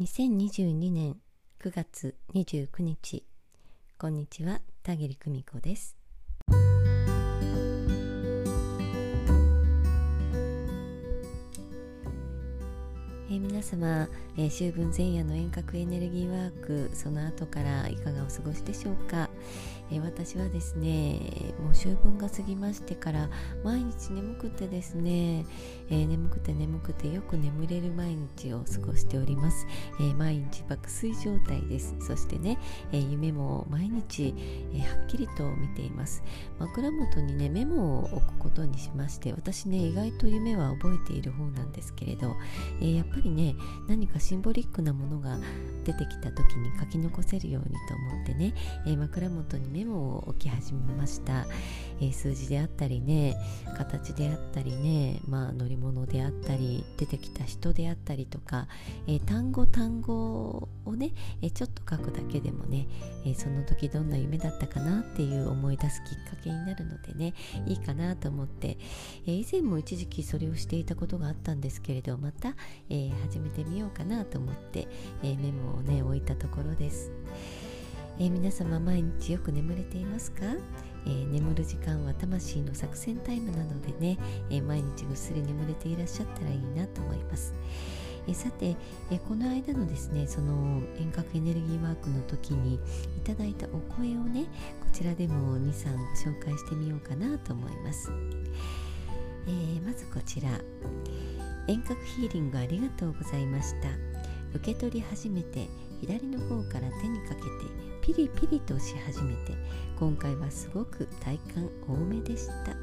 2022年9月29日こんにちは田切久美子です。えー、皆様、えー、秋分前夜の遠隔エネルギーワークその後からいかがお過ごしでしょうか、えー、私はですねもう秋分が過ぎましてから毎日眠くてですね、えー、眠くて眠くてよく眠れる毎日を過ごしております、えー、毎日爆睡状態です。そしてね、え夢も毎日、えはっきりと見ています。枕元にねメモを置くことにしまして私ね意外と夢は覚えている方なんですけれど、えやっぱりりね何かシンボリックなものが出てきた時に書き残せるようにと思ってね、え枕元にメモを置き始めました、えー、数字であったりね形であったりね、まあ、乗り物であったり出てきた人であったりとか、えー、単語単語をね、え、ちょっと書くだけでもね、えその時どんな夢だったかなっていう思い出すきっかけになるのでねいいかなと思って、え以前も一時期それをしていたことがあったんですけれどまた、え始めてみようかなと思って、えメモをね置いたところです。えー、皆様毎日よく眠れていますか、えー、眠る時間は魂の作戦タイムなのでね、えー、毎日ぐっすり眠れていらっしゃったらいいなと思います。えさて、えこの間のですねその遠隔エネルギーワークの時にいただいたお声をねこちらでも23ご紹介してみようかなと思います、えまずこちら。遠隔ヒーリングありがとうございました。受け取り始めて左の方から手にかけてピリピリとし始めて今回はすごく体感多めでした。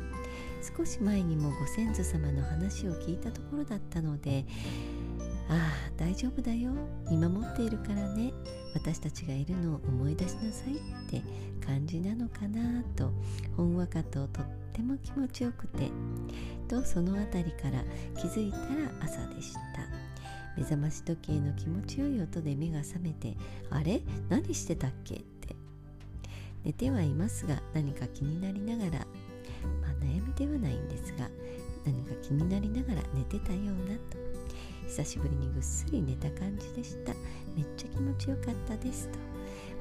少し前にもご先祖様の話を聞いたところだったのでああ大丈夫だよ。見守っているからね。私たちがいるのを思い出しなさいって感じなのかなとほんわかととっても気持ちよくて。とその辺りから気づいたら朝でした。目覚まし時計の気持ちよい音で目が覚めてあれ？何してたっけって。寝てはいますが何か気になりながら、まあ、悩みではないんですが何か気になりながら寝てたようなと。久しぶりにぐっすり寝た感じでした。めっちゃ気持ちよかったですと。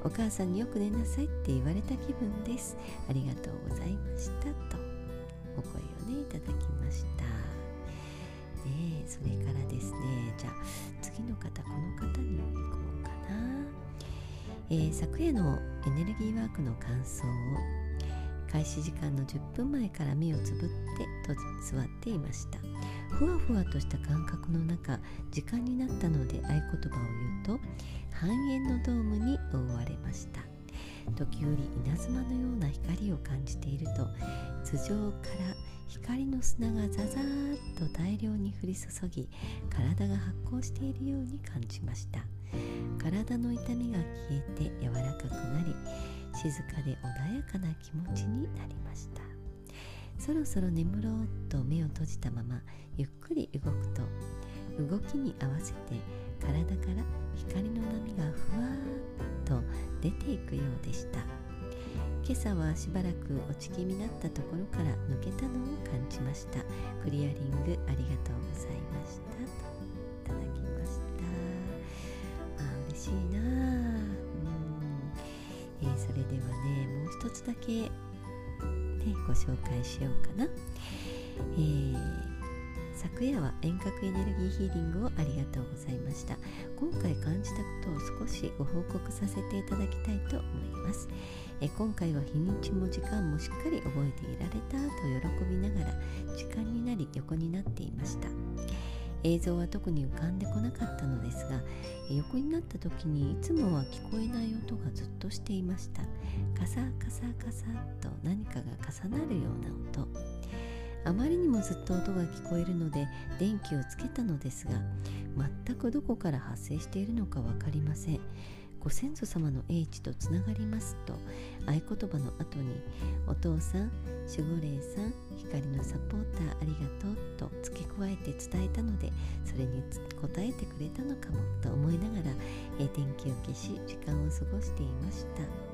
お母さんによく寝なさいって言われた気分です。ありがとうございましたと。ねいただきました。ねそれからですねじゃあ次の方この方に行こうかな、えー、昨夜のエネルギーワークの感想を開始時間の10分前から目をつぶって閉じ座っていました。ふわふわとした感覚の中時間になったので合言葉を言うと半円のドームに覆われました。時折稲妻のような光を感じていると頭上から光の砂がザザーッと大量に降り注ぎ体が発光しているように感じました。体の痛みが消えて柔らかくなり静かで穏やかな気持ちになりました。そろそろ眠ろうと目を閉じたままゆっくり動くと動きに合わせて体から光の波がふわーっと出ていくようでした。今朝はしばらく落ち気味だったところから抜けたのを感じました。クリアリングありがとうございました。といただきました。あ嬉しいなうん、えー、それではねもう一つだけねご紹介しようかな。えー昨夜は遠隔エネルギーヒーリングをありがとうございました。今回感じたことを少しご報告させていただきたいと思います。え今回は日にちも時間もしっかり覚えていられたと喜びながら時間になり横になっていました。映像は特に浮かんでこなかったのですが横になった時にいつもは聞こえない音がずっとしていました。カサカサカサと何かが重なるような音。あまりにもずっと音が聞こえるので電気をつけたのですが全くどこから発生しているのか分かりません。ご先祖様の英知とつながりますと合言葉の後にお父さん守護霊さん光のサポーターありがとうと付け加えて伝えたのでそれに応えてくれたのかもと思いながら電気を消し時間を過ごしていました。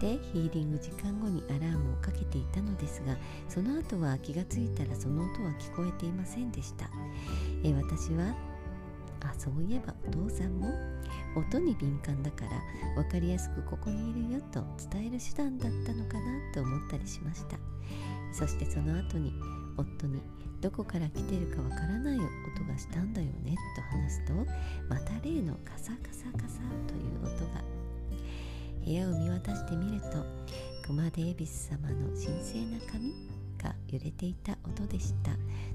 てヒーリング時間後にアラームをかけていたのですがその後は気がついたらその音は聞こえていませんでした、え私はあそういえばお父さんも音に敏感だから分かりやすくここにいるよと伝える手段だったのかなと思ったりしました。そしてその後に夫にどこから来てるかわからない音がしたんだよねと話すとまた例のカサカサカサという音が。部屋を見渡してみると熊手恵比寿様の神聖な髪が揺れていた音でした。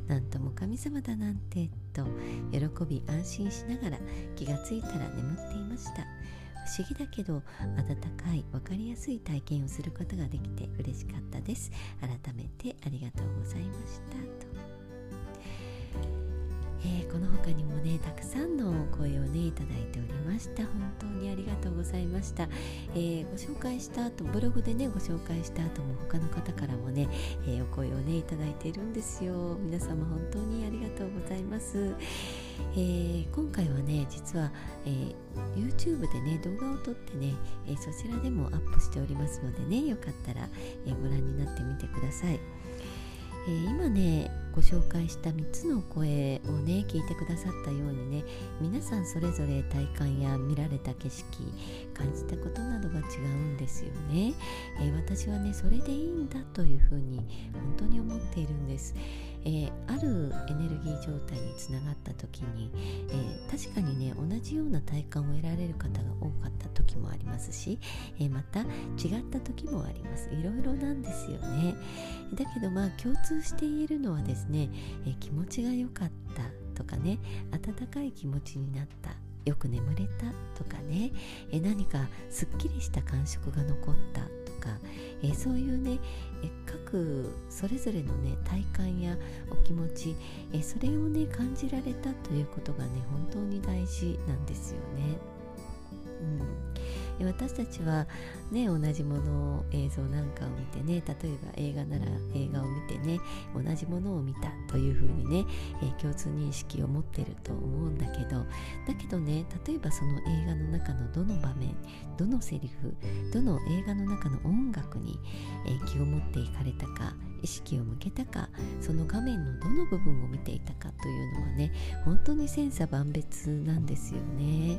なんとも神様だなんてと喜び安心しながら気がついたら眠っていました。不思議だけど温かい分かりやすい体験をすることができて嬉しかったです。改めてありがとうございましたと。えー、この他にもねたくさんのお声をねいただいておりました。本当にありがとうございました、えー、ご紹介した後ブログでねご紹介した後も他の方からもね、えー、お声をねいただいているんですよ。皆様本当にありがとうございます、え今回はね実は、え YouTube でね動画を撮ってね、えそちらでもアップしておりますのでねよかったら、えご覧になってみてください。え、今ねご紹介した3つの声をね聞いてくださったようにね皆さんそれぞれ体感や見られた景色感じたことなどが違うんですよね、えー、私はねそれでいいんだというふうに本当に思っているんです、えー、あるエネルギー状態につながった時に、えー、確かにね同じような体感を得られる方が多かった時もありますし、えー、また違った時もあります。いろいろなんですよね。だけどまあ共通して言えるのはですね、え気持ちが良かったとかね温かい気持ちになったよく眠れたとかね、え何かすっきりした感触が残ったか、えそういうね、え各それぞれのね体感やお気持ち、えそれをね感じられたということがね本当に大事なんですよね。うん私たちはね同じもの映像なんかを見てね例えば映画なら映画を見てね同じものを見たというふうにね、えー、共通認識を持ってると思うんだけどだけどね例えばその映画の中のどの場面どのセリフどの映画の中の音楽に、えー、気を持っていかれたか意識を向けたかその画面のどの部分を見ていたかというのはね本当に千差万別なんですよね。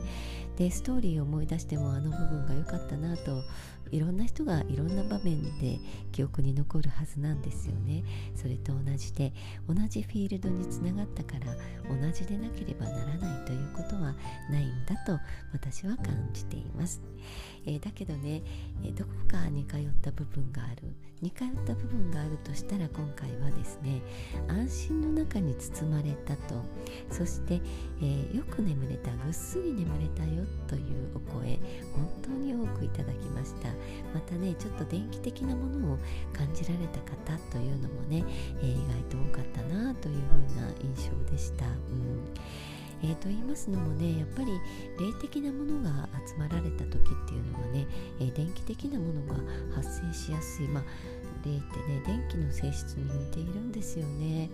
でストーリーを思い出してもあの部分が良かったなといろんな人がいろんな場面で記憶に残るはずなんですよね。それと同じで同じフィールドにつながったから同じでなければならないということはないんと私は感じています、えー、だけどね、えー、どこかに通った部分がある。似通った部分があるとしたら今回はですね安心の中に包まれたと。そして、えー、よく眠れたぐっすり眠れたよというお声本当に多くいただきました。またねちょっと電気的なものを感じられた方というのもね、えー、意外と多かったなというふうな印象でした。うん。えー、と言いますのもねやっぱり霊的なものが集まられた時っていうのはね、えー、電気的なものが発生しやすい、まあ、霊ってね電気の性質に似ているんですよね、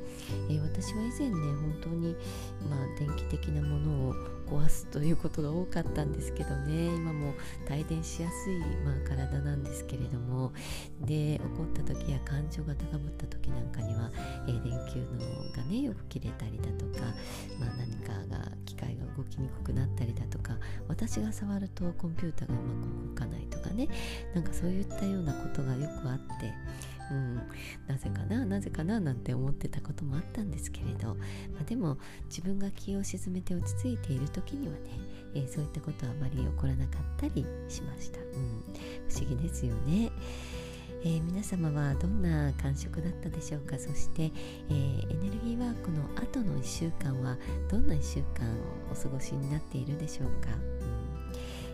えー、私は以前ね本当に、まあ、電気的なものを壊すということが多かったんですけどね。今も帯電しやすい、まあ、体なんですけれども。で怒った時や感情が高ぶった時なんかには、えー、電球のがねよく切れたりだとか、まあ、何かが機械が動きにくくなったりだとか私が触るとコンピューターがうまく動かないとかね。なんかそういったようなことがよくあってうん、なぜかななぜかななんて思ってたこともあったんですけれど、まあ、でも自分が気を沈めて落ち着いている時にはね、えー、そういったことはあまり起こらなかったりしました、うん、不思議ですよね。えー、皆様はどんな感触だったでしょうか？そして、えー、エネルギーワークの後の1週間はどんな1週間をお過ごしになっているでしょうか、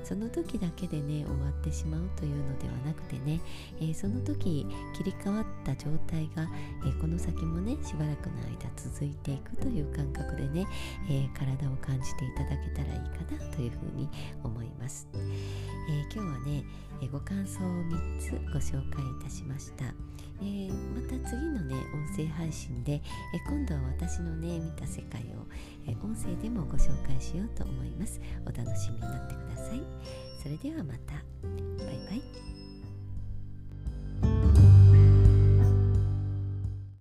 その時だけでね終わってしまうというのではなくてね、えー、その時切り替わった状態が、えー、この先もねしばらくの間続いていくという感覚でね、えー、体を感じていただけたらいいかなというふうに思います、え今日はね、えご感想を3つご紹介いたしました、えー、また次のね音声配信で、え今度は私のね見た世界を、え音声でもご紹介しようと思います。お楽しみになってください。それではまた。バイバイ。